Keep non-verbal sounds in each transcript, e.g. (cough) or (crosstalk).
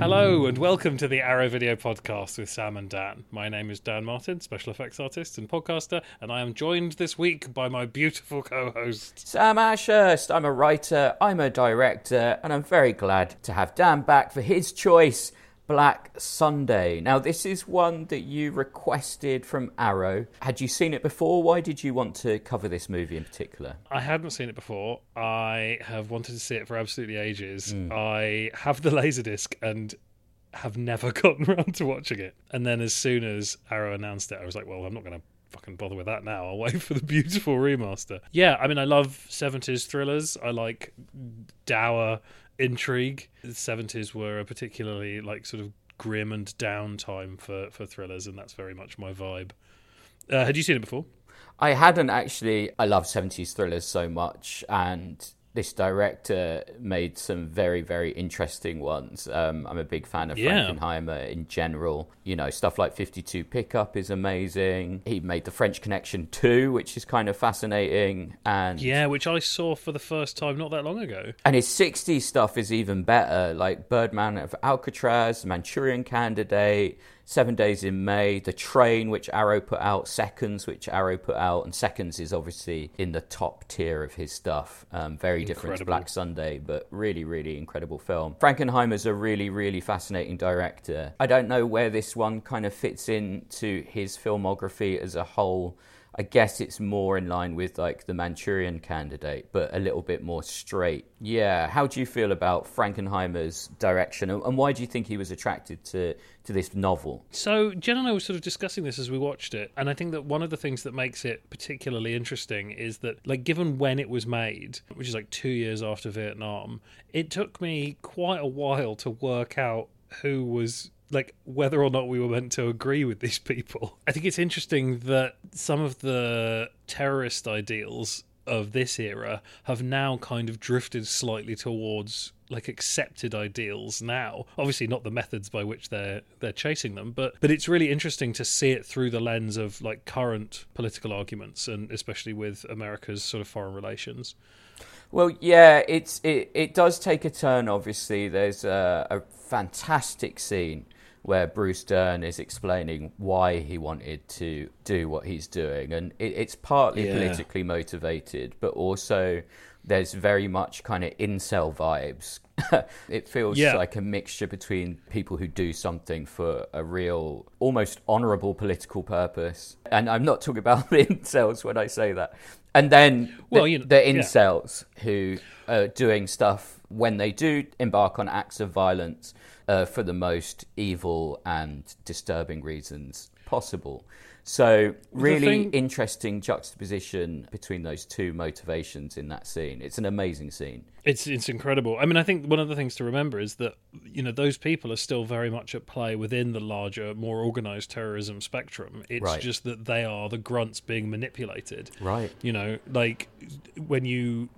Hello and welcome to the Arrow Video Podcast with Sam and Dan. My name is Dan Martin, special effects artist and podcaster, and I am joined this week by my beautiful co-host Sam Ashurst. I'm a writer, I'm a director, and I'm very glad to have Dan back for his choice, Black Sunday. Now, this is one that you requested from Arrow. Had you seen it before? Why did you want to cover this movie in particular? I hadn't seen it before. I have wanted to see it for absolutely ages. Hmm. I have the Laserdisc and have never (laughs) gotten around to watching it. And then as soon as Arrow announced it, I was like, well, I'm not going to fucking bother with that now. I'll (laughs) wait for the beautiful remaster. Yeah, I mean, I love 70s thrillers. I like dour intrigue. The 70s were a particularly like sort of grim and down time for, for thrillers, and that's very much my vibe. Uh, had you seen it before? I hadn't actually. I love 70s thrillers so much, and this director made some very, very interesting ones. Um, I'm a big fan of Yeah. Frankenheimer in general. You know, stuff like 52 Pickup is amazing. He made The French Connection 2, which is kind of fascinating. And Yeah, which I saw for the first time not that long ago. and his 60s stuff is even better, like Birdman of Alcatraz, Manchurian Candidate, Seven Days in May, The Train, which Arrow put out, Seconds, which Arrow put out, and Seconds is obviously in the top tier of his stuff. Um, very different to Black Sunday, but really, really incredible film. Frankenheimer's a really, really fascinating director. I don't know where this one kind of fits into his filmography as a whole. I guess it's more in line with like the Manchurian Candidate, but a little bit more straight. Yeah. How do you feel about Frankenheimer's direction, and why do you think he was attracted to to this novel? So Jen and I were sort of discussing this as we watched it, and I think that one of the things that makes it particularly interesting is that, like, given when it was made, which is like two years after Vietnam, it took me quite a while to work out who was like whether or not we were meant to agree with these people. I think it's interesting that some of the terrorist ideals of this era have now kind of drifted slightly towards like accepted ideals now obviously not the methods by which they're they're chasing them but but it's really interesting to see it through the lens of like current political arguments and especially with America's sort of foreign relations Well, yeah, it's it, it does take a turn. Obviously, there's a, a fantastic scene where Bruce Dern is explaining why he wanted to do what he's doing, and it, it's partly Yeah. politically motivated, but also there's very much kind of incel vibes. (laughs) it feels Yeah. like a mixture between people who do something for a real, almost honourable political purpose, and I'm not talking about the (laughs) incels when I say that. And then Well, the, you know, the yeah. incels who are doing stuff when they do embark on acts of violence uh, for the most evil and disturbing reasons possible. So, really thing- interesting juxtaposition between those two motivations in that scene. It's an amazing scene. It's it's incredible. I mean, I think one of the things to remember is that you know those people are still very much at play within the larger, more organized terrorism spectrum. It's Right. just that they are the grunts being manipulated. Right. You know, like when you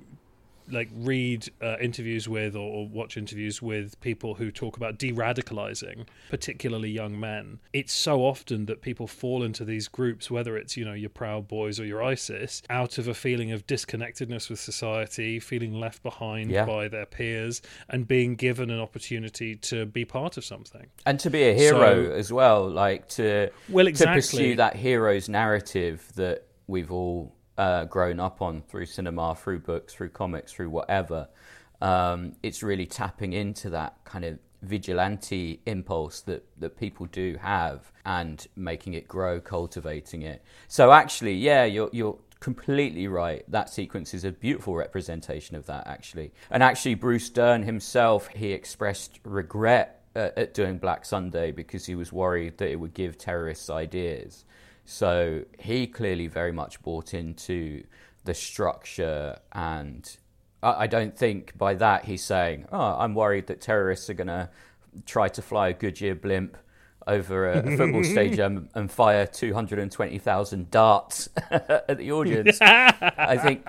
like read uh, interviews with or, or watch interviews with people who talk about de-radicalizing particularly young men it's so often that people fall into these groups whether it's you know your proud boys or your isis out of a feeling of disconnectedness with society feeling left behind Yeah. by their peers and being given an opportunity to be part of something And to be a hero So- as well, like to Well, to exactly. pursue that hero's narrative that we've all uh, grown up on through cinema, through books, through comics, through whatever. Um, it's really tapping into that kind of vigilante impulse that, that people do have and making it grow, cultivating it. So actually, yeah, you're you're completely right. That sequence is a beautiful representation of that, actually. And actually, Bruce Dern himself, he expressed regret uh, at doing Black Sunday because he was worried that it would give terrorists ideas. So he clearly very much bought into the structure and I don't think by that he's saying, "Oh, I'm worried that terrorists are going to try to fly a Goodyear blimp over a, a football (laughs) stadium and fire 220,000 darts (laughs) at the audience." (laughs) I think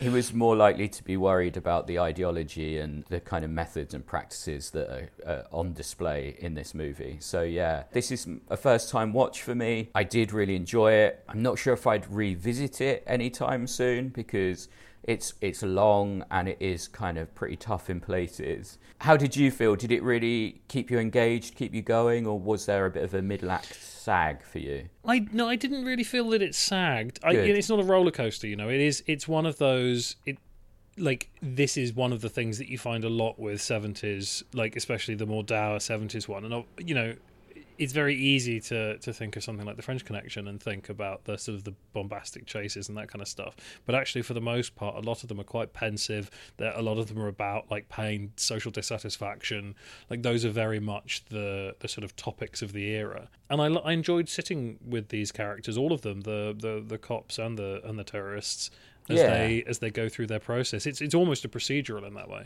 he was more likely to be worried about the ideology and the kind of methods and practices that are uh, on display in this movie. So, yeah, this is a first time watch for me. I did really enjoy it. I'm not sure if I'd revisit it anytime soon because it's it's long and it is kind of pretty tough in places. How did you feel? Did it really keep you engaged, keep you going, or was there a bit of a middle act sag for you? I no, I didn't really feel that it sagged. I, it's not a roller coaster, you know. It is. It's one of those. It like this is one of the things that you find a lot with seventies, like especially the more dour seventies one, and you know. It's very easy to, to think of something like the French Connection and think about the sort of the bombastic chases and that kind of stuff. But actually, for the most part, a lot of them are quite pensive. That a lot of them are about like pain, social dissatisfaction. Like those are very much the the sort of topics of the era. And I, I enjoyed sitting with these characters, all of them, the the, the cops and the and the terrorists, as Yeah. they as they go through their process. It's it's almost a procedural in that way.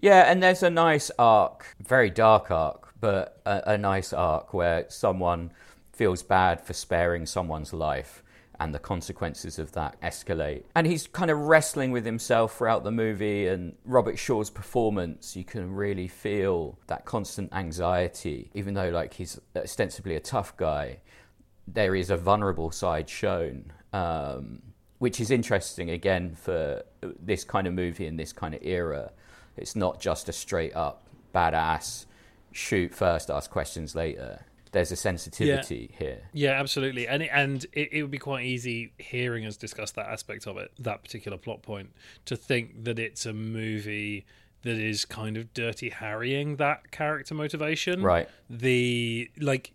Yeah, and there's a nice arc, very dark arc, but a, a nice arc where someone feels bad for sparing someone's life and the consequences of that escalate. And he's kind of wrestling with himself throughout the movie and Robert Shaw's performance, you can really feel that constant anxiety even though like he's ostensibly a tough guy. There is a vulnerable side shown. Um, which is interesting again for this kind of movie in this kind of era. It's not just a straight up badass shoot first, ask questions later. There's a sensitivity here. Yeah, absolutely, and it, and it, it would be quite easy hearing us discuss that aspect of it, that particular plot point, to think that it's a movie that is kind of dirty harrying that character motivation. Right. The like,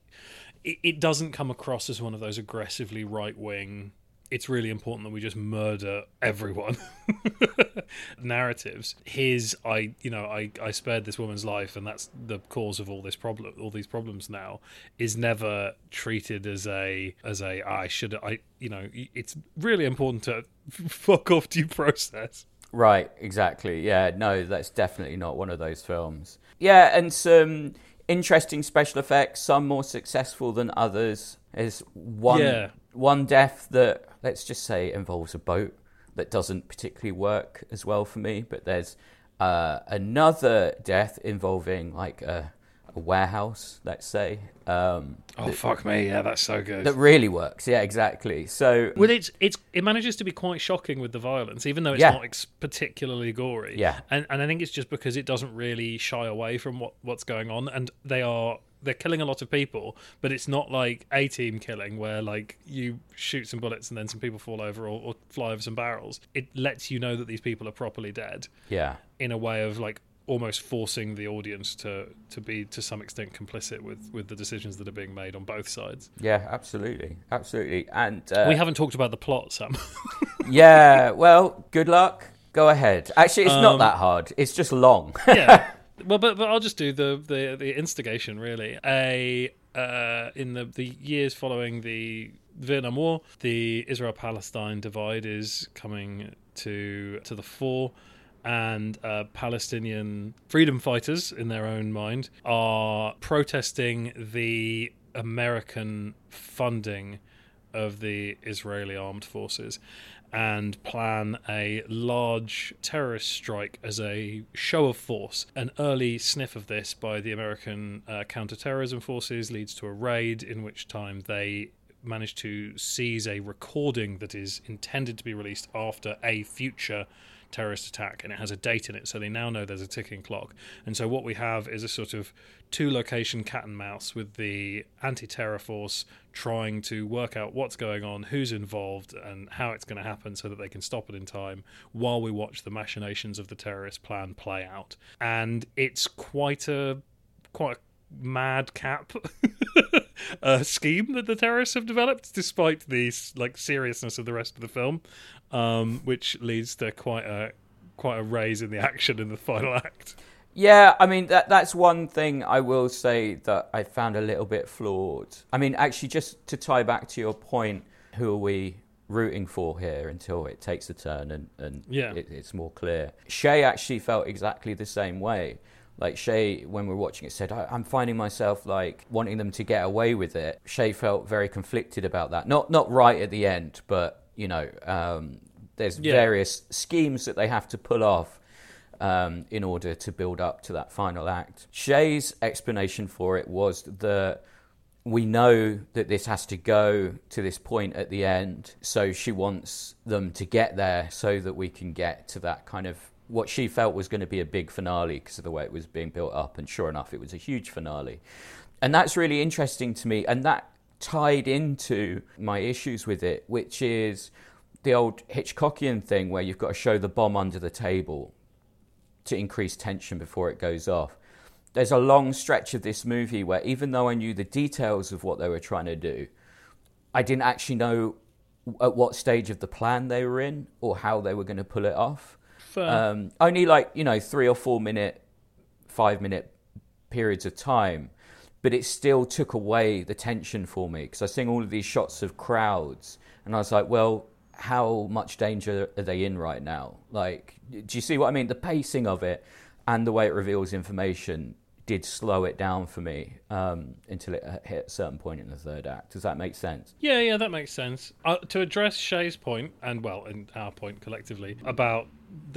it, it doesn't come across as one of those aggressively right wing. It's really important that we just murder everyone. (laughs) narratives. His, I, you know, I, I spared this woman's life, and that's the cause of all this problem, all these problems now, is never treated as a, as a, ah, I should, I, you know, it's really important to (laughs) fuck off due process. Right, exactly. Yeah, no, that's definitely not one of those films. Yeah, and some interesting special effects, some more successful than others. There's one Yeah. one death that let's just say involves a boat that doesn't particularly work as well for me, but there's uh, another death involving like a, a warehouse, let's say, um, Oh fuck me, yeah, that's so good. that really works. Yeah, exactly. So Well, it's it's it manages to be quite shocking with the violence, even though it's Yeah. not ex- particularly gory. Yeah. and and I think it's just because it doesn't really shy away from what what's going on, and they are they're killing a lot of people, but it's not like a team killing where like you shoot some bullets and then some people fall over or, or fly over some barrels. It lets you know that these people are properly dead yeah, in a way of like almost forcing the audience to to be to some extent complicit with with the decisions that are being made on both sides. yeah, absolutely, absolutely. And uh, we haven't talked about the plot, Sam. (laughs) yeah, well, good luck. Go ahead. Actually, it's not Um, that hard. It's just long. yeah. (laughs) Well, but but I'll just do the the, the instigation really. A uh, in the the years following the Vietnam War, the Israel Palestine divide is coming to to the fore. And uh, Palestinian freedom fighters, in their own mind, are protesting the American funding of the Israeli armed forces and plan a large terrorist strike as a show of force. An early sniff of this by the American uh, counterterrorism forces leads to a raid, in which time they manage to seize a recording that is intended to be released after a future terrorist attack and it has a date in it so they now know there's a ticking clock. And so what we have is a sort of two location cat and mouse with the anti-terror force trying to work out what's going on who's involved and how it's going to happen so that they can stop it in time while we watch the machinations of the terrorist plan play out. And it's quite a quite a madcap (laughs) uh, scheme that the terrorists have developed, despite the like seriousness of the rest of the film, um, which leads to quite a quite a raise in the (laughs) action in the final act. Yeah, I mean that that's one thing I will say that I found a little bit flawed. I mean, actually, just to tie back to your point, who are we rooting for here until it takes a turn and and Yeah. it, it's more clear? Shay actually felt exactly the same way. Like Shay, when we were watching it, said, I, "I'm finding myself like wanting them to get away with it." Shay felt very conflicted about that. Not not right at the end, but you know, um, there's Yeah. various schemes that they have to pull off um, in order to build up to that final act. Shay's explanation for it was that we know that this has to go to this point at the end. So she wants them to get there so that we can get to that kind of what she felt was going to be a big finale because of the way it was being built up. And sure enough, it was a huge finale. And that's really interesting to me. And that tied into my issues with it, which is the old Hitchcockian thing where you've got to show the bomb under the table to increase tension before it goes off. There's a long stretch of this movie where, even though I knew the details of what they were trying to do, I didn't actually know at what stage of the plan they were in or how they were going to pull it off. Um, only like, you know, three or four minute, five minute periods of time. But it still took away the tension for me because I seeing all of these shots of crowds and I was like, well, how much danger are they in right now? Like, do you see what I mean? The pacing of it and the way it reveals information did slow it down for me um, until it hit a certain point in the third act. Does that make sense? Yeah, yeah, that makes sense. Uh, to address Shay's point, and well, and our point collectively about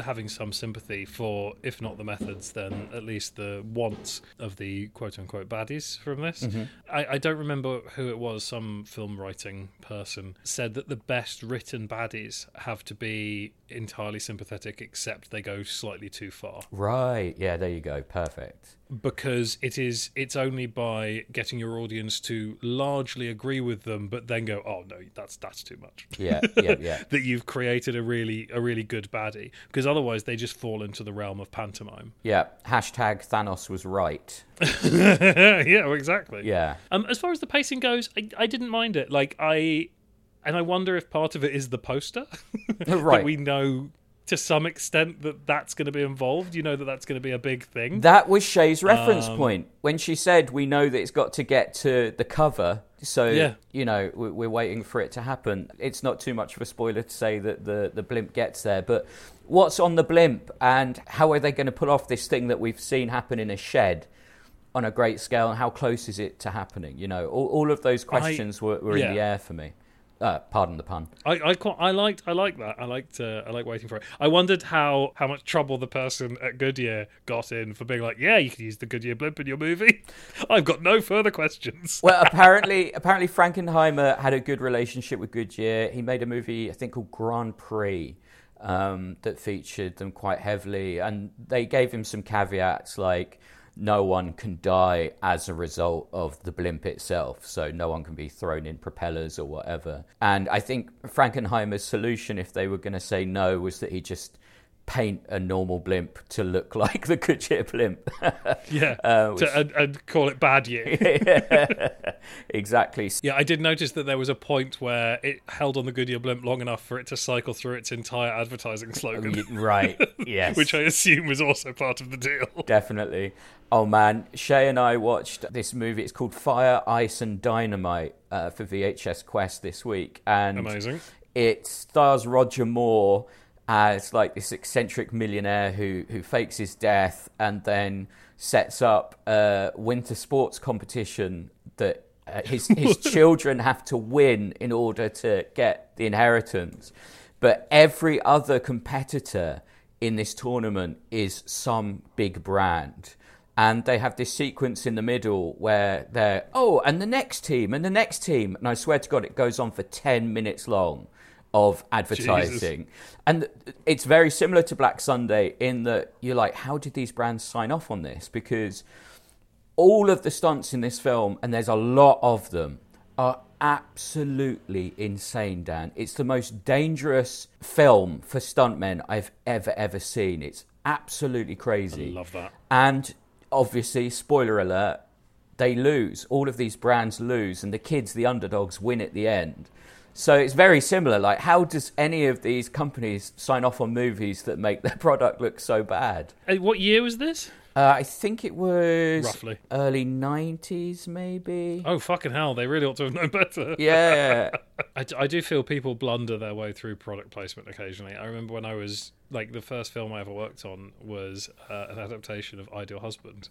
having some sympathy for, if not the methods, then at least the wants of the quote unquote baddies from this. Mm-hmm. I, I, don't remember who it was, some film writing person said that the best written baddies have to be entirely sympathetic, except they go slightly too far. Right. Yeah, there you go. Perfect. Because it is, it's only by getting your audience to largely agree with them, but then go, oh no, that's that's too much. Yeah, yeah, (laughs) yeah. that you've created a really a really good baddie because otherwise they just fall into the realm of pantomime. Yeah. Hashtag Thanos was right. (laughs) yeah, exactly. Yeah. Um, as far as the pacing goes, I, I didn't mind it. Like I, and I wonder if part of it is the poster. (laughs) right. we know to some extent that that's going to be involved. You know that that's going to be a big thing. That was Shay's reference um, point when she said, "We know that it's got to get to the cover." So yeah. you know we're waiting for it to happen. It's not too much of a spoiler to say that the the blimp gets there, but what's on the blimp and how are they going to pull off this thing that we've seen happen in a shed? on a great scale and how close is it to happening you know all, all of those questions I, were, were yeah. in the air for me uh, pardon the pun. I, I, quite, I liked I liked that. I liked uh, I like waiting for it. I wondered how how much trouble the person at Goodyear got in for being like, yeah, you can use the Goodyear blimp in your movie. (laughs) I've got no further questions. well, (laughs) apparently apparently Frankenheimer had a good relationship with Goodyear. He made a movie I think called Grand Prix. Um, that featured them quite heavily, and they gave him some caveats like no one can die as a result of the blimp itself. So no one can be thrown in propellers or whatever. And I think Frankenheimer's solution, if they were going to say no, was that he just paint a normal blimp to look (laughs) like the Goodyear blimp. (laughs) yeah, uh, which... to, and, and, call it bad year. (laughs) yeah, exactly. Yeah, I did notice that there was a point where it held on the Goodyear blimp long enough for it to cycle through its entire advertising slogan. right. Yes. which I assume was also part of the deal. Definitely. Oh man, Shay and I watched this movie. It's called Fire, Ice, and Dynamite uh, for VHS Quest this week, and amazing. It stars Roger Moore as like this eccentric millionaire who who fakes his death and then sets up a winter sports competition that uh, his (laughs) his children have to win in order to get the inheritance. But every other competitor in this tournament is some big brand and they have this sequence in the middle where they're oh and the next team and the next team. And i swear to god it goes on for 10 minutes long of advertising. Jesus. and it's very similar to black sunday in that you're like how did these brands sign off on this? Because all of the stunts in this film and there's a lot of them are absolutely insane dan. It's the most dangerous film for stuntmen i've ever ever seen. It's absolutely crazy. I love that. And obviously, spoiler alert, they lose. All of these brands lose, and the kids, the underdogs, win at the end. So it's very similar. Like, how does any of these companies sign off on movies that make their (laughs) product look so bad? what year was this? Uh, I think it was roughly early '90s, maybe. Oh fucking hell! They really ought to have known better. (laughs) Yeah, I, I do feel people blunder their way through product placement occasionally. I remember when I was like the first film I ever worked on was uh, an adaptation of Ideal Husband,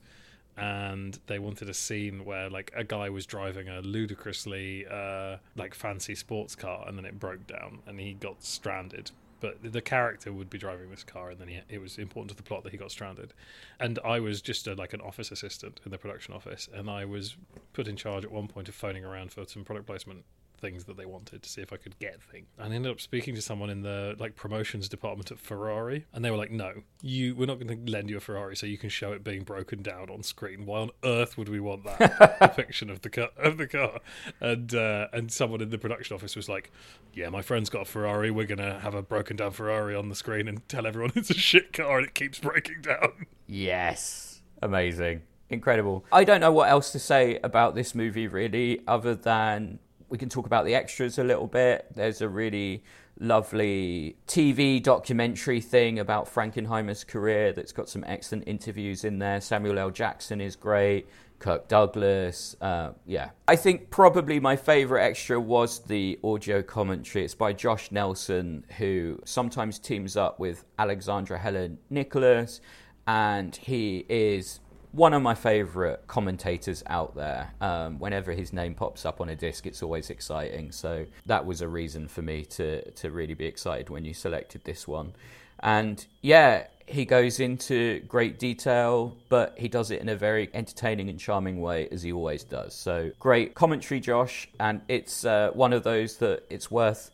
and they wanted a scene where like a guy was driving a ludicrously uh, like fancy sports car, and then it broke down, and he got stranded. But the character would be driving this car, and then he, it was important to the plot that he got stranded. And I was just a, like an office assistant in the production office, and I was put in charge at one point of phoning around for some product placement things that they wanted to see if I could get things. And I ended up speaking to someone in the like promotions department at Ferrari, and they were like, "No, you, we're not going to lend you a Ferrari so you can show it being broken down on screen. Why on earth would we want that (laughs) depiction of the car of the car?" And uh, and someone in the production office was like, "Yeah, my friend's got a Ferrari. We're going to have a broken down Ferrari on the screen and tell everyone (laughs) it's a shit car and it keeps breaking down." Yes, amazing. Incredible. I don't know what else to say about this movie, really, other than we can talk about the extras a little bit. There's a really lovely TV documentary thing about Frankenheimer's career that's got some excellent interviews in there. Samuel L. Jackson is great. Kirk Douglas. Uh, yeah. I think probably my favorite extra was the audio commentary. It's by Josh Nelson, who sometimes teams up with Alexandra Helen Nicholas, and he is one of my favourite commentators out there. Um, whenever his name pops up on a disc, it's always exciting. So that was a reason for me to to really be excited when you selected this one. And yeah, he goes into great detail, but he does it in a very entertaining and charming way, as he always does. So great commentary, Josh, and it's uh, one of those that it's worth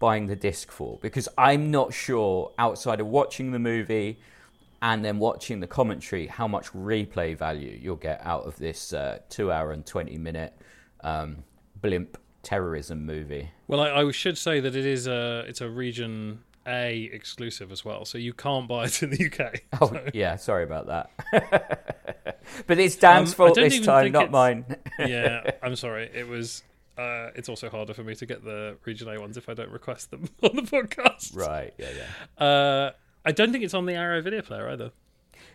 buying the disc for because I'm not sure outside of watching the movie and then watching the commentary, how much replay value you'll get out of this uh, two hour and 20 minute um, blimp terrorism movie. Well, I, I, should say that it is a it's a region A exclusive as well, so you can't buy it in the UK. (laughs) Oh, so. yeah, sorry about that. (laughs) but it's Dan's um, fault this time, not mine. (laughs) yeah, I'm sorry. It was uh, it's also harder for me to get the Region A ones if I don't request them on the podcast. Right. Yeah. Yeah. Uh, I don't think it's on the Arrow video player either.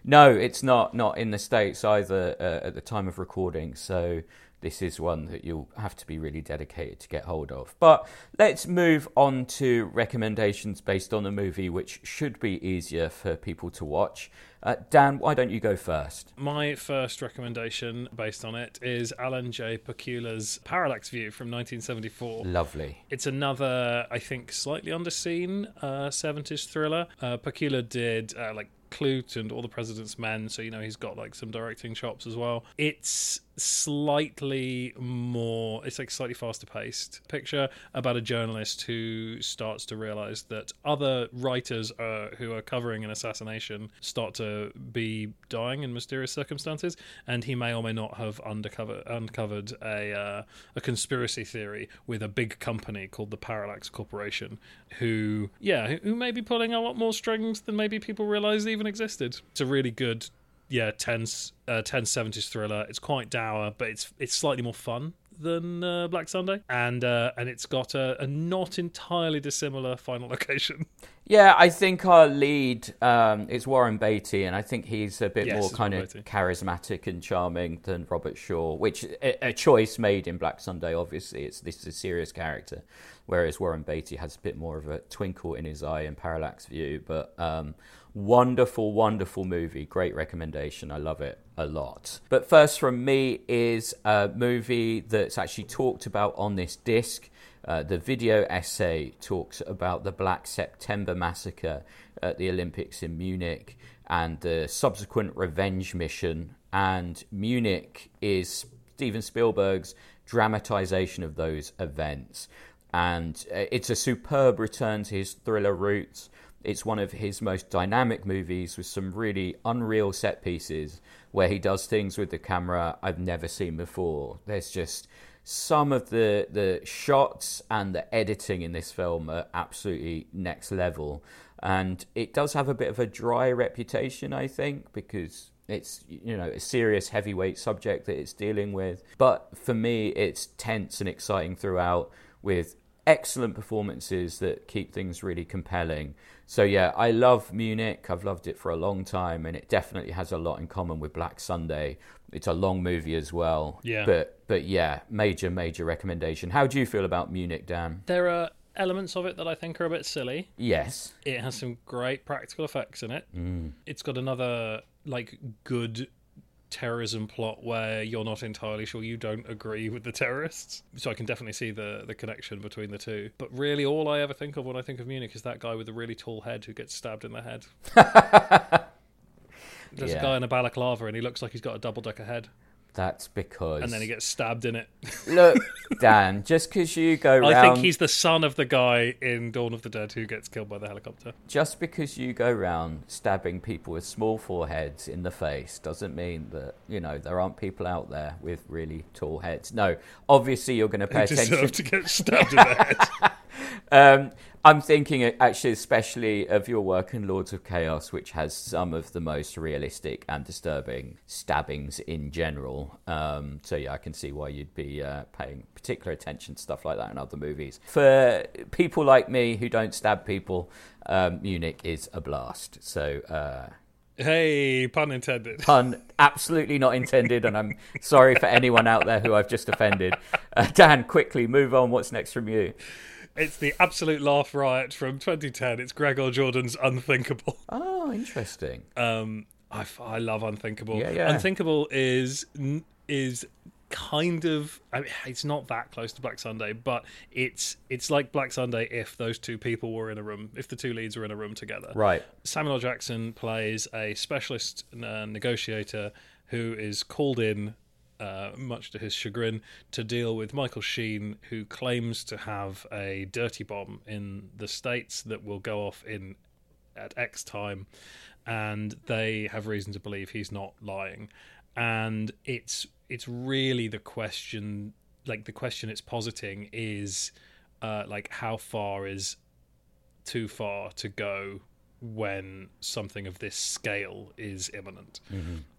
No, it's not. Not in the states either uh, at the time of recording. So this is one that you'll have to be really dedicated to get hold of. But let's move on to recommendations based on the movie, which should be easier for people to watch. Uh, Dan, why don't you go first? My first recommendation based on it is Alan J. Pakula's Parallax View from 1974. Lovely. It's another, I think, slightly underseen uh, 70s thriller. Uh, Pakula did uh, like Klute and All the President's Men, so you know he's got like some directing chops as well. It's slightly more it's like slightly faster paced picture about a journalist who starts to realize that other writers uh, who are covering an assassination start to be dying in mysterious circumstances and he may or may not have undercover uncovered a uh, a conspiracy theory with a big company called the Parallax Corporation who yeah who may be pulling a lot more strings than maybe people realize even existed. It's a really good yeah, tense, uh, tense seventies thriller. It's quite dour, but it's it's slightly more fun than uh, Black Sunday, and uh, and it's got a, a, not entirely dissimilar final (laughs) location. Yeah, I think our lead um, is Warren Beatty, and I think he's a bit yes, more kind of charismatic and charming than Robert Shaw, which a, a, choice made in Black Sunday. Obviously, it's this is a serious character, whereas Warren Beatty has a bit more of a twinkle in his eye and parallax view, but. Um, Wonderful, wonderful movie. Great recommendation. I love it a lot. But first from me is a movie that's actually talked about on this disc. Uh, the video essay talks about the Black September massacre at the Olympics in Munich and the subsequent revenge mission. And Munich is Steven Spielberg's dramatization of those events. And uh, it's a superb return to his thriller roots. It's one of his most dynamic movies with some really unreal set pieces where he does things with the camera I've never seen before. There's just some of the the shots and the editing in this film are absolutely next level. And it does have a bit of a dry reputation, I think, because it's you know a serious heavyweight subject that it's dealing with. But for me, it's tense and exciting throughout, with excellent performances that keep things really compelling. So yeah, I love Munich. I've loved it for a long time, and it definitely has a lot in common with Black Sunday. It's a long movie as well. Yeah. But but yeah, major major recommendation. How do you feel about Munich, Dan? There are elements of it that I think are a bit silly. Yes. It has some great practical effects in it. Mm. It's got another like good terrorism plot where you're not entirely sure you don't agree with the terrorists. So I can definitely see the the connection between the two. But really, all I ever think of when I think of Munich is that guy with the really tall head who gets stabbed in the head. (laughs) There's Yeah. a guy in a balaclava and he looks like he's got a double decker head, That's because. and then he gets stabbed in it. Look, (laughs) Dan, just because you go round. I think he's the son of the guy in Dawn of the Dead who gets killed by the helicopter. Just because you go round stabbing people with small foreheads in the face doesn't mean that, you know, there aren't people out there with really tall heads. No, obviously you're going to pay attention. to get stabbed in the head. (laughs) Um, I'm thinking uh, actually, especially of your work in Lords of Chaos, which has some of the most realistic and disturbing stabbings in general. Um, so yeah, I can see why you'd be uh, paying particular attention to stuff like that in other movies. For people like me who don't stab people, um, Munich is a blast. So. Uh, Hey, pun intended. pun absolutely not intended, and I'm sorry for anyone out there who I've just offended. Uh, Dan, quickly move on. What's next from you? It's the absolute laugh riot from 2010. It's Gregor Jordan's Unthinkable. (laughs) Oh, interesting. Um, I, I love Unthinkable. Yeah, yeah. Unthinkable is is kind of I mean, it's not that close to Black Sunday, but it's it's like Black Sunday if those two people were in a room, if the two leads were in a room together. Right. Samuel L. Jackson plays a specialist uh, negotiator who is called in, uh, much to his chagrin, to deal with Michael Sheen, who claims to have a dirty bomb in the States that will go off in at X time, and they have reason to believe he's not lying. And it's it's really the question, like the question it's positing is, uh, like how far is too far to go when something of this scale is imminent.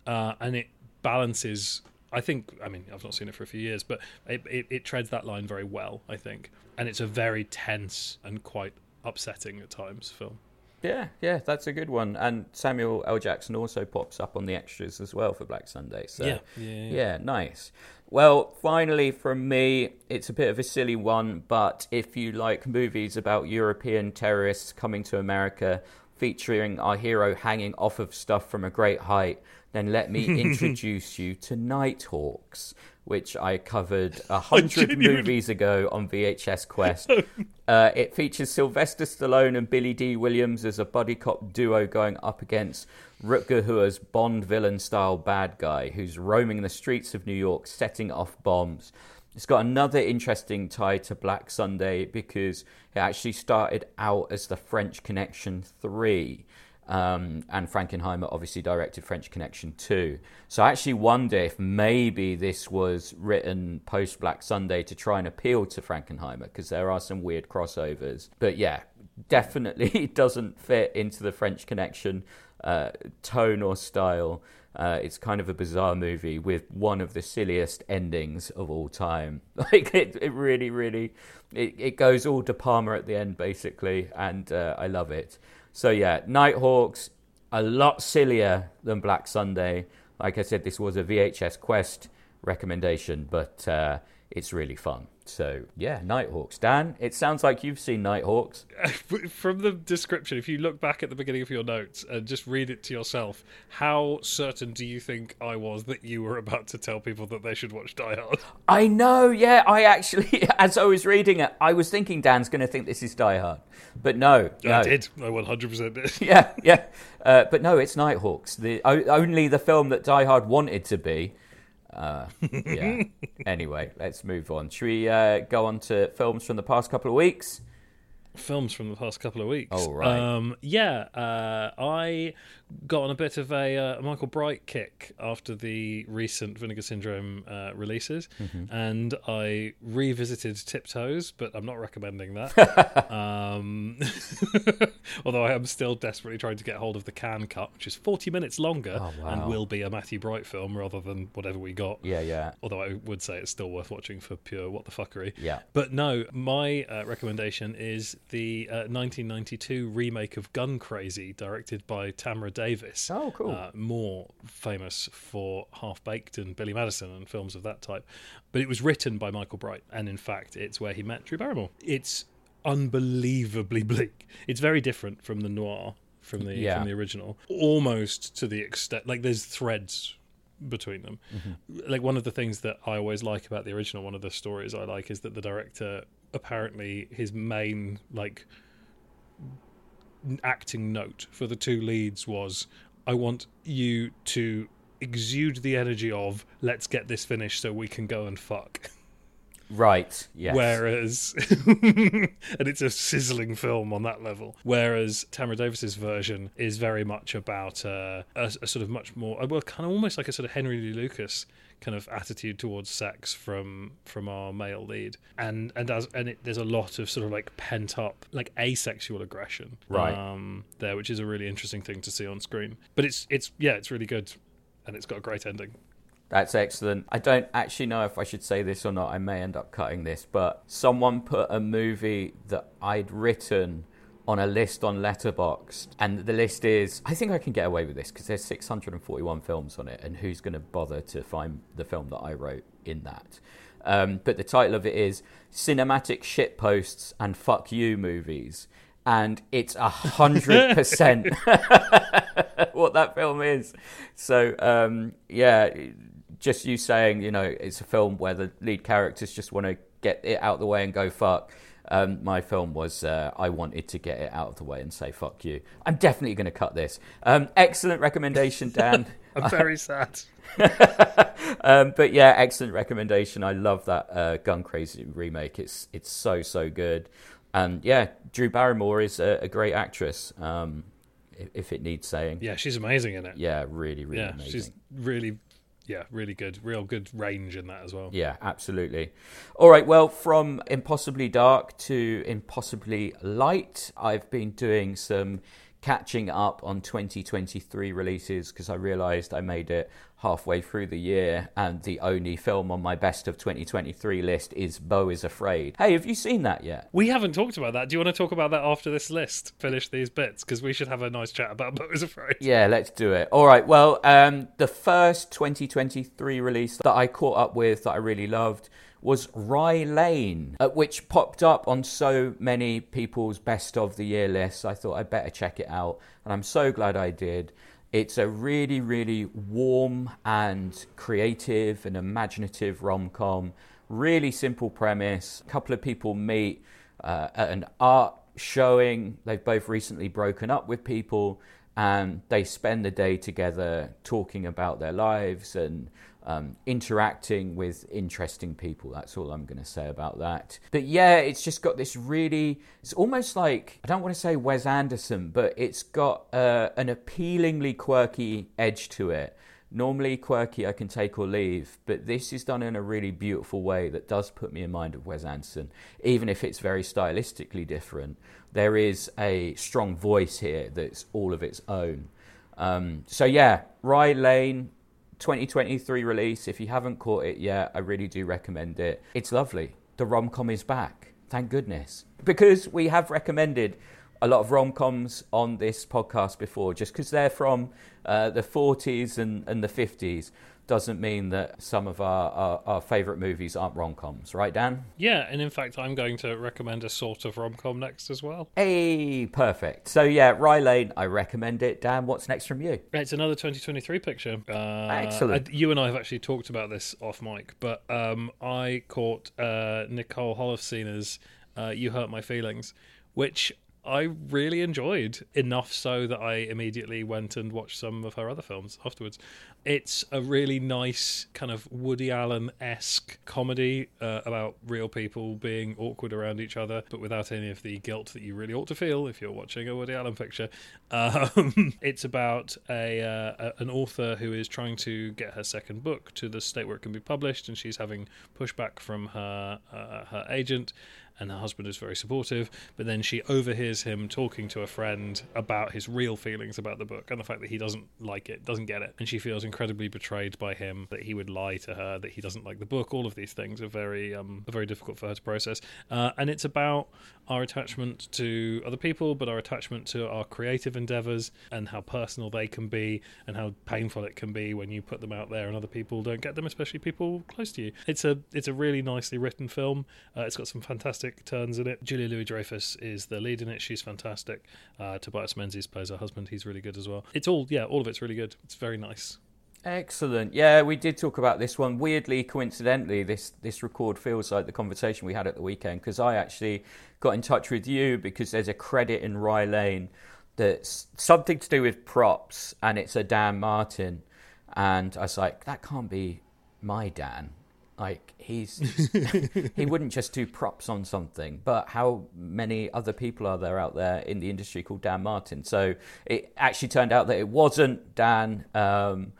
Uh, and it balances, I think, I mean, I've not seen it for a few years, but it, it, it treads that line very well, I think. And it's a very tense and quite upsetting at times film. Yeah, yeah, that's a good one. And Samuel L. Jackson also pops up on the extras as well for Black Sunday. So Yeah, yeah, yeah. yeah, nice. Well, finally from me, it's a bit of a silly one, but if you like movies about European terrorists coming to America featuring our hero hanging off of stuff from a great height, then let me (laughs) introduce you to Nighthawks, which I covered a (laughs) hundred movies ago on VHS Quest. (laughs) Uh, it features Sylvester Stallone and Billy Dee Williams as a buddy cop duo going up against Rutger Hauer's Bond villain style bad guy who's roaming the streets of New York setting off bombs. It's got another interesting tie to Black Sunday because it actually started out as the French Connection 3. Um, and Frankenheimer obviously directed French Connection 2. So I actually wonder if maybe this was written post Black Sunday to try and appeal to Frankenheimer because there are some weird crossovers. But yeah, (laughs) definitely it doesn't fit into the French Connection uh, tone or style. Uh, it's kind of a bizarre movie with one of the silliest endings of all time. (laughs) Like it, it really, really, it, it goes all De Palma at the end basically, and uh, I love it. So yeah, Nighthawks, a lot sillier than Black Sunday. Like I said, this was a VHS Quest recommendation, but uh, it's really fun. So yeah, Nighthawks. Dan, it sounds like you've seen Nighthawks. (laughs) From the description, if you look back at the beginning of your notes and just read it to yourself, how certain do you think I was that you were about to tell people that they should watch Die Hard? I know, yeah. I actually, (laughs) as I was reading it, I was thinking Dan's going to think this is Die Hard, but no, no. I did. I 100% did. (laughs) Yeah, yeah. Uh, but no, it's Nighthawks. The only the film that Die Hard wanted to be. Uh, yeah. (laughs) anyway, let's move on. Should we uh, go on to films from the past couple of weeks? films from the past couple of weeks. Oh, right. Um, yeah, uh, I got on a bit of a uh, Michael Bright kick after the recent Vinegar Syndrome uh, releases, Mm-hmm. and I revisited Tiptoes, but I'm not recommending that. (laughs) um, (laughs) although I am still desperately trying to get hold of the Cannes Cut, which is 40 minutes longer Oh, wow. and will be a Matthew Bright film rather than whatever we got. Yeah, yeah, Although I would say it's still worth watching for pure what the fuckery. yeah. But no, my uh, recommendation is the uh, 1992 remake of Gun Crazy, directed by Tamara Davis. Oh, cool. Uh, more famous for Half Baked and Billy Madison and films of that type. But it was written by Michael Bright, and in fact, it's where he met Drew Barrymore. It's unbelievably (laughs) bleak. It's very different from the noir from the Yeah. from the original, almost to the extent like there's threads between them. Like one of the things that I always like about the original, one of the stories I like is that the director apparently his main like acting note for the two leads was I want you to exude the energy of let's get this finished so we can go and fuck. Right. Yes. Whereas, (laughs) and it's a sizzling film on that level. Whereas Tamara Davis's version is very much about uh, a, a sort of much more, well, kind of almost like a sort of Henry Lee Lucas kind of attitude towards sex from from our male lead, and and as and it, there's a lot of sort of like pent up like asexual aggression, Right. Um, there, which is a really interesting thing to see on screen. But it's it's yeah, it's really good, and it's got a great ending. That's excellent. I don't actually know if I should say this or not. I may end up cutting this, but someone put a movie that I'd written on a list on Letterboxd, and the list is I think I can get away with this because there's 641 films on it, and who's going to bother to find the film that I wrote in that? Um, but the title of it is Cinematic Shitposts and Fuck You Movies. And it's a hundred (laughs) percent (laughs) what that film is. So um, yeah, just you saying, you know, it's a film where the lead characters just want to get it out of the way and go fuck. Um, my film was uh, I wanted to get it out of the way and say fuck you. I'm definitely going to cut this. Um, excellent recommendation, Dan. (laughs) I'm very sad. (laughs) um, but yeah, excellent recommendation. I love that uh, Gun Crazy remake. It's it's so so good. And yeah, Drew Barrymore is a, a great actress. Um, if, if it needs saying, Yeah, she's amazing in it. yeah, really really yeah, amazing. she's really, yeah, really good. Real good range in that as well. Yeah, absolutely. All right, well, from impossibly dark to impossibly light, I've been doing some catching up on 2023 releases because I realized I made it halfway through the year and the only film on my best of 2023 list is Beau is Afraid. Hey, have you seen that yet? We haven't talked about that. Do you want to talk about that after this list? Finish these bits because we should have a nice chat about (laughs) Beau is Afraid. Yeah, let's do it. All right. Well, um, the first 2023 release that I caught up with that I really loved was Rye Lane, uh, which popped up on so many people's best of the year lists. I thought I'd better check it out, and I'm so glad I did. It's a really, really warm and creative and imaginative rom com. Really simple premise. A couple of people meet uh, at an art showing. They've both recently broken up with people and they spend the day together talking about their lives and um, interacting with interesting people. That's all I'm going to say about that. But yeah, it's just got this really, it's almost like, I don't want to say Wes Anderson, but it's got uh, an appealingly quirky edge to it. Normally, quirky I can take or leave, but this is done in a really beautiful way that does put me in mind of Wes Anderson, even if it's very stylistically different. There is a strong voice here that's all of its own. Um, so, yeah, Rye Lane, 2023 release. If you haven't caught it yet, I really do recommend it. It's lovely. The rom com is back. Thank goodness. Because we have recommended a lot of rom coms on this podcast before, just because they're from uh, the 40s and, and the 50s doesn't mean that some of our, our, our favourite movies aren't rom coms, right, Dan? Yeah, and in fact, I'm going to recommend a sort of rom com next as well. Hey, perfect. So, yeah, Rye Lane, I recommend it. Dan, what's next from you? It's another 2023 picture. Uh, Excellent. I- you and I have actually talked about this off mic, but um, I caught uh, Nicole Holofcener's uh, "You Hurt My Feelings," which I really enjoyed enough so that I immediately went and watched some of her other films afterwards. It's a really nice kind of Woody Allen esque comedy uh, about real people being awkward around each other, but without any of the guilt that you really ought to feel if you're watching a Woody Allen picture. Um, (laughs) it's about a, uh, an author who is trying to get her second book to the state where it can be published, and she's having pushback from her uh, her agent and her husband is very supportive. But then she overhears him talking to a friend about his real feelings about the book and the fact that he doesn't like it, doesn't get it, and she feels incredibly betrayed by him. That he would lie to her, that he doesn't like the book. All of these things are very, um, are very difficult for her to process. Uh, and it's about our attachment to other people, but our attachment to our creative endeavors and how personal they can be, and how painful it can be when you put them out there and other people don't get them, especially people close to you. It's a, it's a really nicely written film. Uh, it's got some fantastic turns in it. Julia Louis Dreyfus is the lead in it. She's fantastic. Uh, Tobias Menzies plays her husband. He's really good as well. It's all, yeah, all of it's really good. It's very nice. Excellent. Yeah, we did talk about this one. Weirdly, coincidentally, this this record feels like the conversation we had at the weekend because I actually got in touch with you because there's a credit in Rye Lane that's something to do with props, and it's a Dan Martin, and I was like, that can't be my Dan. Like he's (laughs) he wouldn't just do props on something. But how many other people are there out there in the industry called Dan Martin? So it actually turned out that it wasn't Dan. Um,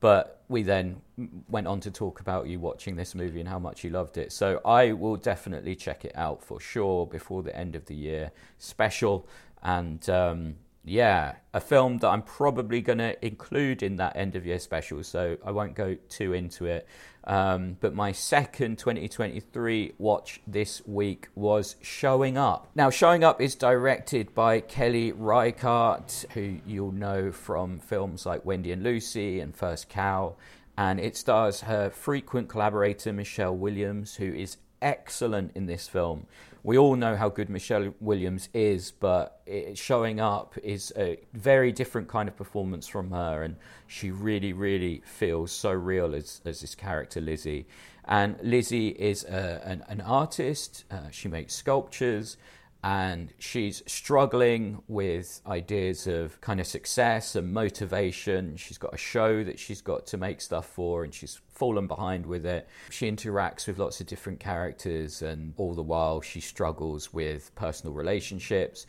but we then went on to talk about you watching this movie and how much you loved it. So I will definitely check it out for sure before the end of the year special. And um, yeah, a film that I'm probably going to include in that end of year special. So I won't go too into it. Um, but my second 2023 watch this week was Showing Up. Now, Showing Up is directed by Kelly Reichardt, who you'll know from films like Wendy and Lucy and First Cow. And it stars her frequent collaborator, Michelle Williams, who is excellent in this film we all know how good Michelle Williams is, but it, showing up is a very different kind of performance from her, and she really, really feels so real as, as this character, Lizzie. And Lizzie is a, an, an, artist, uh, she makes sculptures, and she's struggling with ideas of kind of success and motivation. She's got a show that she's got to make stuff for, and she's fallen behind with it. She interacts with lots of different characters, and all the while, she struggles with personal relationships.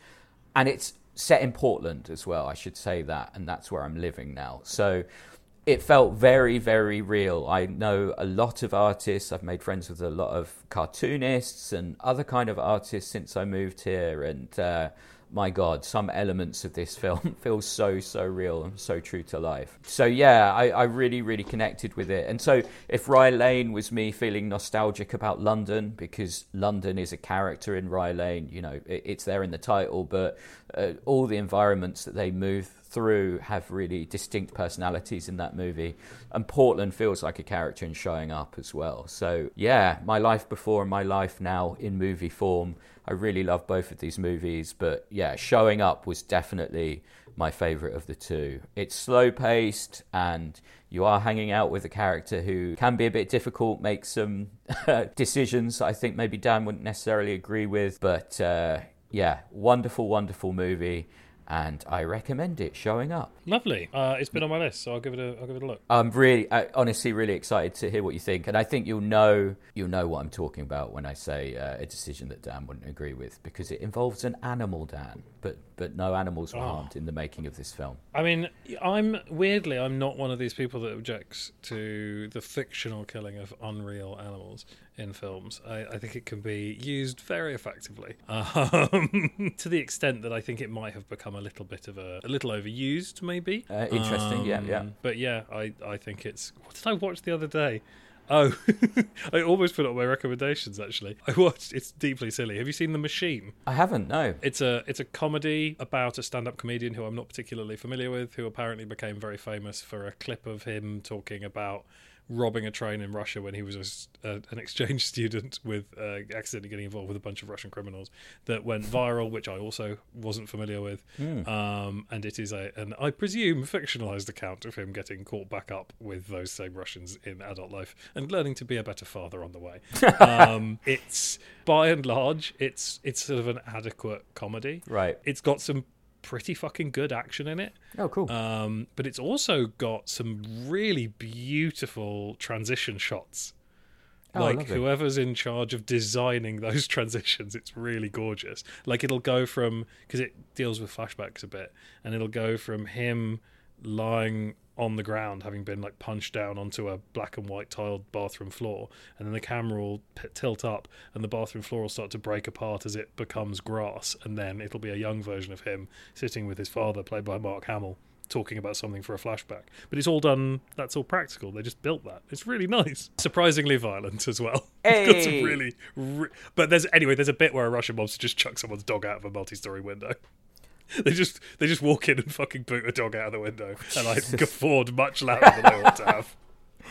And it's set in Portland as well, I should say that, and that's where I'm living now. So it felt very, very real. I know a lot of artists. I've made friends with a lot of cartoonists and other kind of artists since I moved here. And uh, my God, some elements of this (laughs) film feel so, so real and so true to life. So, yeah, I, I really, really connected with it. And so, if Rye Lane was me feeling nostalgic about London, because London is a character in Rye Lane, you know, it, it's there in the title, but uh, all the environments that they move through have really distinct personalities in that movie. And Portland feels like a character in showing up as well. So, yeah, my life before and my life now in movie form. I really love both of these movies, but yeah, showing up was definitely my favorite of the two. It's slow paced and you are hanging out with a character who can be a bit difficult, make some (laughs) decisions I think maybe Dan wouldn't necessarily agree with, but uh, yeah, wonderful, wonderful movie and I recommend it showing up. Lovely. Uh, it's been on my list, so I'll give it a I'll give it a look. I'm really, I, honestly, really excited to hear what you think, and I think you'll know you'll know what I'm talking about when I say uh, a decision that Dan wouldn't agree with because it involves an animal, Dan, but but no animals were oh. harmed in the making of this film. I mean, I'm weirdly, I'm not one of these people that objects to the fictional killing of unreal animals in films. I, I think it can be used very effectively, (laughs) um, to the extent that I think it might have become a little bit of a, a little overused, maybe. Uh, interesting, um, yeah, yeah. Um, but yeah, I, I think it's. What did I watch the other day? Oh, (laughs) I almost put it on my recommendations. Actually, I watched. It's deeply silly. Have you seen The Machine? I haven't. No. It's a it's a comedy about a stand-up comedian who I'm not particularly familiar with, who apparently became very famous for a clip of him talking about robbing a train in Russia when he was a, a, an exchange (laughs) student with uh, accidentally getting involved with a bunch of Russian criminals that went viral, which I also wasn't familiar with. Mm. Um, and it is a an I presume fictionalized account of him getting caught back up with those same Russians in adult life and learning to be a better father on the way. (laughs) um, it's by and large, it's it's sort of an adequate comedy. Right. It's got some pretty fucking good action in it. Oh, cool. Um, but it's also got some really beautiful transition shots. Oh, like whoever's in charge of designing (laughs) those transitions, it's really gorgeous. Like it'll go from because it deals with flashbacks a bit, and it'll go from him lying on the ground, having been like punched down onto a black and white tiled bathroom floor, and then the camera will p- tilt up, and the bathroom floor will start to break apart as it becomes grass, and then it'll be a young version of him sitting with his father, played by Mark Hamill, talking about something for a flashback. But it's all done. That's all practical. They just built that. It's really nice. Surprisingly violent as well. Hey. (laughs) It's got some really, re- but there's anyway. There's a bit where a Russian mobster just chucks someone's dog out of a multi-story window. (laughs) they just they just walk in and fucking boot a dog out of the window, and I (laughs) guffawed much louder than I ought to have.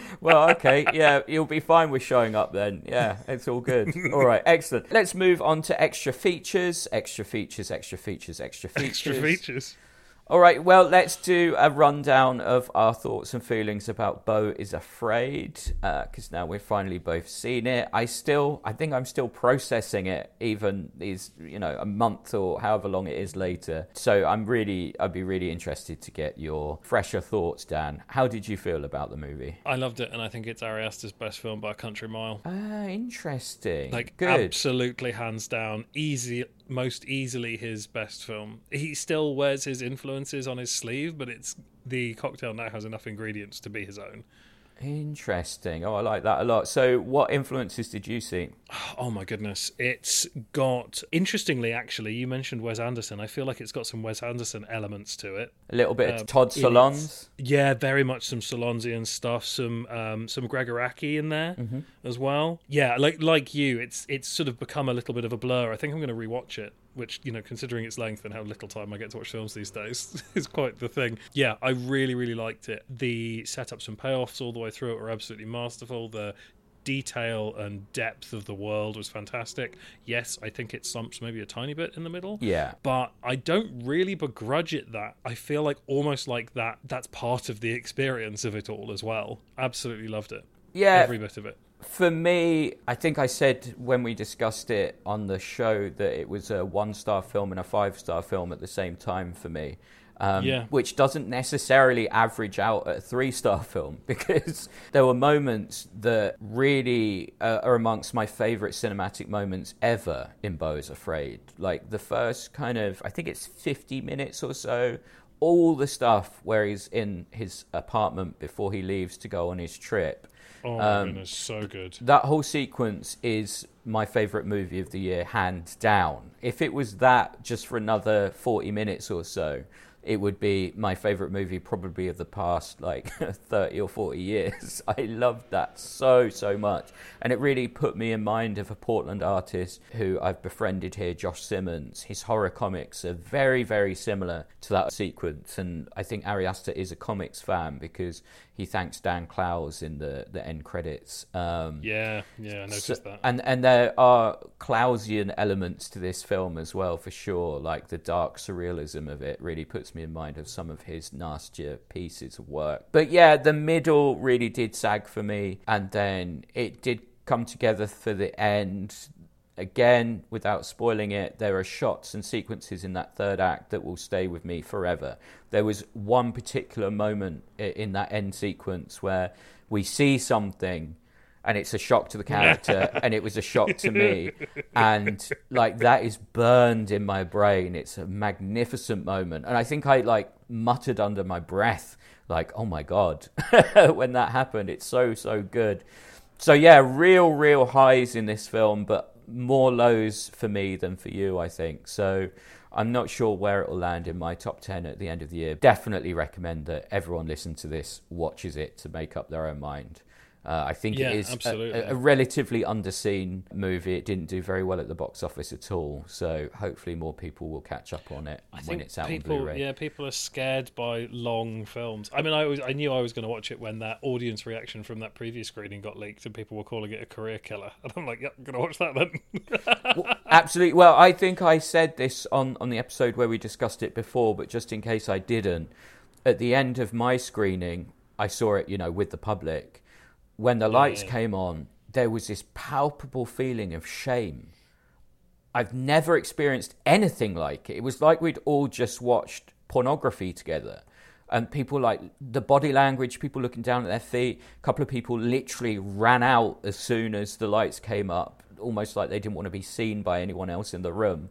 (laughs) well, okay, yeah, you'll be fine with showing up then. Yeah, it's all good. All right, excellent. Let's move on to extra features, extra features, extra features, extra features. Extra features. All right, well, let's do a rundown of our thoughts and feelings about Beau is Afraid, because uh, now we've finally both seen it. I still, I think I'm still processing it, even these, you know, a month or however long it is later. So I'm really, I'd be really interested to get your fresher thoughts, Dan. How did you feel about the movie? I loved it, and I think it's Ari Aster's best film by a country mile. Ah, interesting. Like, Good. absolutely hands down, easy, most easily his best film. He still wears his influences on his sleeve, but it's the cocktail now has enough ingredients to be his own. Interesting. Oh, I like that a lot. So, what influences did you see? (sighs) Oh my goodness. It's got interestingly actually, you mentioned Wes Anderson. I feel like it's got some Wes Anderson elements to it. A little bit Um, of Todd in Solondz. Yeah, very much some Solondzian stuff, some um, some Gregg Araki in there Mm-hmm. as well. Yeah, like like you, it's it's sort of become a little bit of a blur. I think I'm going to rewatch it, which you know, considering its length and how little time I get to watch films these days, (laughs) is quite the thing. Yeah, I really really liked it. The setups and payoffs all the way through it were absolutely masterful. The detail and depth of the world was fantastic. Yes, I think it slumps maybe a tiny bit in the middle Yeah. but I don't really begrudge it that. I feel like almost like that that's part of the experience of it all as well. Absolutely loved it. Yeah. Every bit of it. For me, I think I said when we discussed it on the show that it was a one star film and a five star film at the same time for me. Um, Yeah. Which doesn't necessarily average out at a three star (laughs) film because there were moments that really uh, are amongst my favorite cinematic moments ever in Beau's Afraid. Like the first kind of, I think it's 50 minutes or so, all the stuff where he's in his apartment before he leaves to go on his trip. Oh my Um, goodness, so good. That whole sequence is my favorite movie of the year, hands down. If it was that just for another 40 minutes or so, it would be my favorite movie probably of the past like (laughs) 30 or 40 years. (laughs) I loved that so, so much. And it really put me in mind of a Portland artist who I've befriended here, Josh Simmons. His horror comics are very, very similar to that sequence. And I think Ari is a comics fan because he thanks Dan Clowes in the, the end credits. Um, Yeah, yeah, I noticed so- that. And and there are Clowesian elements to this film as well, for sure. Like the dark surrealism of it really puts me in mind of some of his nastier pieces of work. But yeah, the middle really did sag for me, and then it did come together for the end. Again, without spoiling it, there are shots and sequences in that third act that will stay with me forever. There was one particular moment in that end sequence where we see something and it's a shock to the character (laughs) and it was a shock to me. And like that is burned in my brain. It's a magnificent moment. And i think i like muttered under my breath like oh my god (laughs) when that happened. It's so so good. So yeah real real highs in this film but more lows for me than for you i think. So i'm not sure where it will land in my top 10 at the end of the year. Definitely recommend that everyone listen to this watches it to make up their own mind uh, I think Yeah, it is a- a, relatively underseen movie. It didn't do very well at the box office at all, so hopefully more people will catch up on it I when it's out people, on Blu-ray. yeah, people are scared by long films. I mean, I was, I knew I was going to watch it when that audience reaction from that previous screening got leaked, and people were calling it a career killer, (laughs) and I'm like, yeah, I'm going to watch that then. Absolutely. Well, I think I said this on, on the episode where we discussed it before, but just in case I didn't, at the end of my screening, I saw it, you know, with the public. When the lights yeah. came on, there was this palpable feeling of shame. I've never experienced anything like it. It was like we'd all just watched pornography together. And people like the body language, people looking down at their feet. A couple of people literally ran out as soon as the lights came up, almost like they didn't want to be seen by anyone else in the room.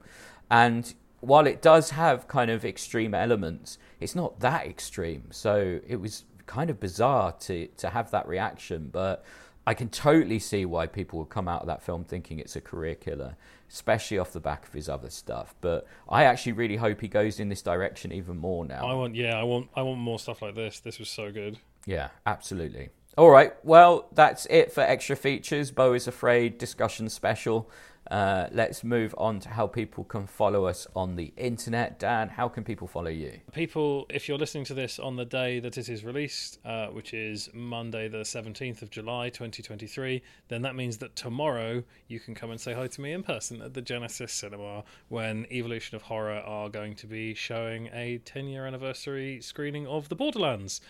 And while it does have kind of extreme elements, it's not that extreme. So it was kind of bizarre to, to have that reaction. But I can totally see why people would come out of that film thinking it's a career killer, especially off the back of his other stuff. But I actually really hope he goes in this direction even more now. I want, yeah, I want, I want more stuff like this. This was so good. Yeah, absolutely. All right, well, that's it for extra features. Beau is Afraid discussion special. Uh, let's move on to how people can follow us on the internet. Dan, how can people follow you? People, if you're listening to this on the day that it is released, uh, which is Monday, the 17th of July, 2023, then that means that tomorrow you can come and say hi to me in person at the Genesis Cinema when Evolution of Horror are going to be showing a 10 year anniversary screening of The Borderlands.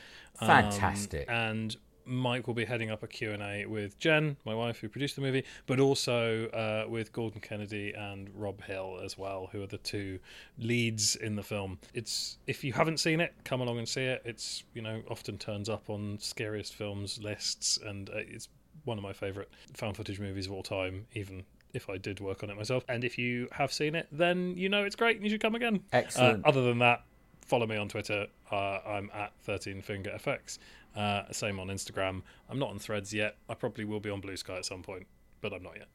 Um, Fantastic. and Mike will be heading up a Q&A with Jen, my wife, who produced the movie, but also uh, with Gordon Kennedy and Rob Hill as well, who are the two leads in the film. It's if you haven't seen it, come along and see it. It's you know often turns up on scariest films lists, and uh, it's one of my favourite found footage movies of all time, even if I did work on it myself. And if you have seen it, then you know it's great and you should come again. Excellent. Uh, other than that, follow me on Twitter. Uh, I'm at 13fingerfx. Uh, same on Instagram. I'm not on Threads yet. I probably will be on Blue Sky at some point, but I'm not yet.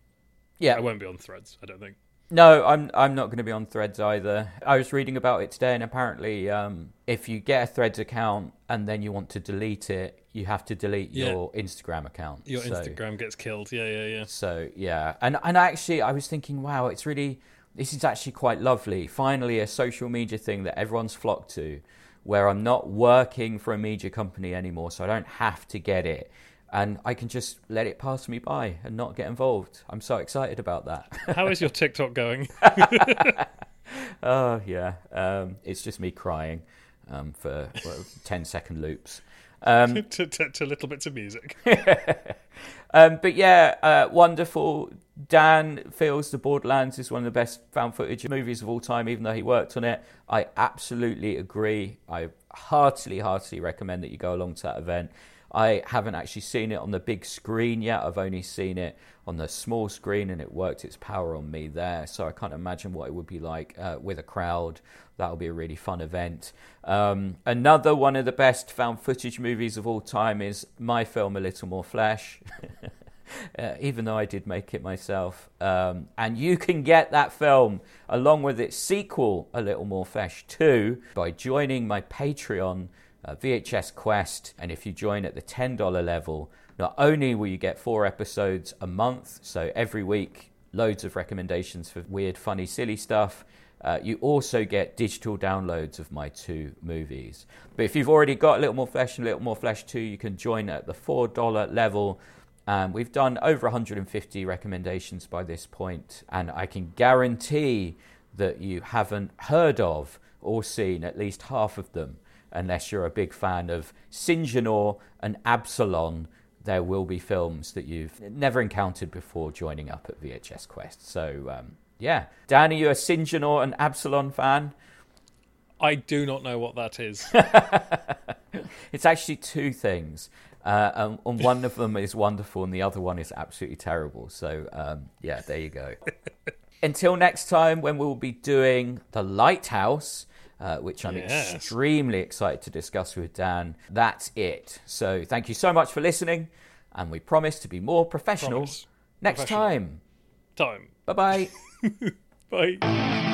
yeah. I won't be on Threads. I don't think. No, I'm I'm not going to be on Threads either. I was reading about it today, and apparently, um, if you get a Threads account and then you want to delete it, you have to delete Yeah. your Instagram account. Your So- Instagram gets killed. Yeah, yeah, yeah. So yeah, and and actually, I was thinking, wow, it's really this is actually quite lovely. Finally, a social media thing that everyone's flocked to, where I'm not working for a media company anymore, so I don't have to get it, and I can just let it pass me by and not get involved. I'm so excited about that. (laughs) How is your TikTok going? (laughs) oh yeah, um, it's just me crying um, for well, 10 second loops. Um, (laughs) to, to, to little bits of music. (laughs) Um, but yeah, uh, wonderful. Dan feels The Borderlands is one of the best found footage movies of all time, even though he worked on it. I absolutely agree. I heartily, heartily recommend that you go along to that event. I haven't actually seen it on the big screen yet. I've only seen it on the small screen, and it worked its power on me there. So I can't imagine what it would be like uh, with a crowd. That'll be a really fun event. Um, another one of the best found footage movies of all time is my film, A Little More Flesh. (laughs) Uh, even though I did make it myself. Um, and you can get that film along with its sequel, A Little More Flesh 2, by joining my Patreon, uh, VHS Quest. And if you join at the $10 level, not only will you get four episodes a month, so every week, loads of recommendations for weird, funny, silly stuff. Uh, you also get digital downloads of my two movies. But if you've already got a little more flesh and a little more flesh too, you can join at the $4 level. Um, we've done over 150 recommendations by this point, and I can guarantee that you haven't heard of or seen at least half of them, unless you're a big fan of Sinjanor and Absalon. There will be films that you've never encountered before joining up at VHS Quest. So, um, yeah. Dan, are you a Sinjin or an Absalon fan? I do not know what that is. (laughs) It's actually two things. Uh, and, and one of them is wonderful, and the other one is absolutely terrible. So, um, yeah, there you go. (laughs) Until next time, when we'll be doing The Lighthouse, uh, which I'm Yes. extremely excited to discuss with Dan, that's it. So, thank you so much for listening, and we promise to be more professional Promise. next Professional. time. Time. Bye bye. (laughs) (laughs) Bye.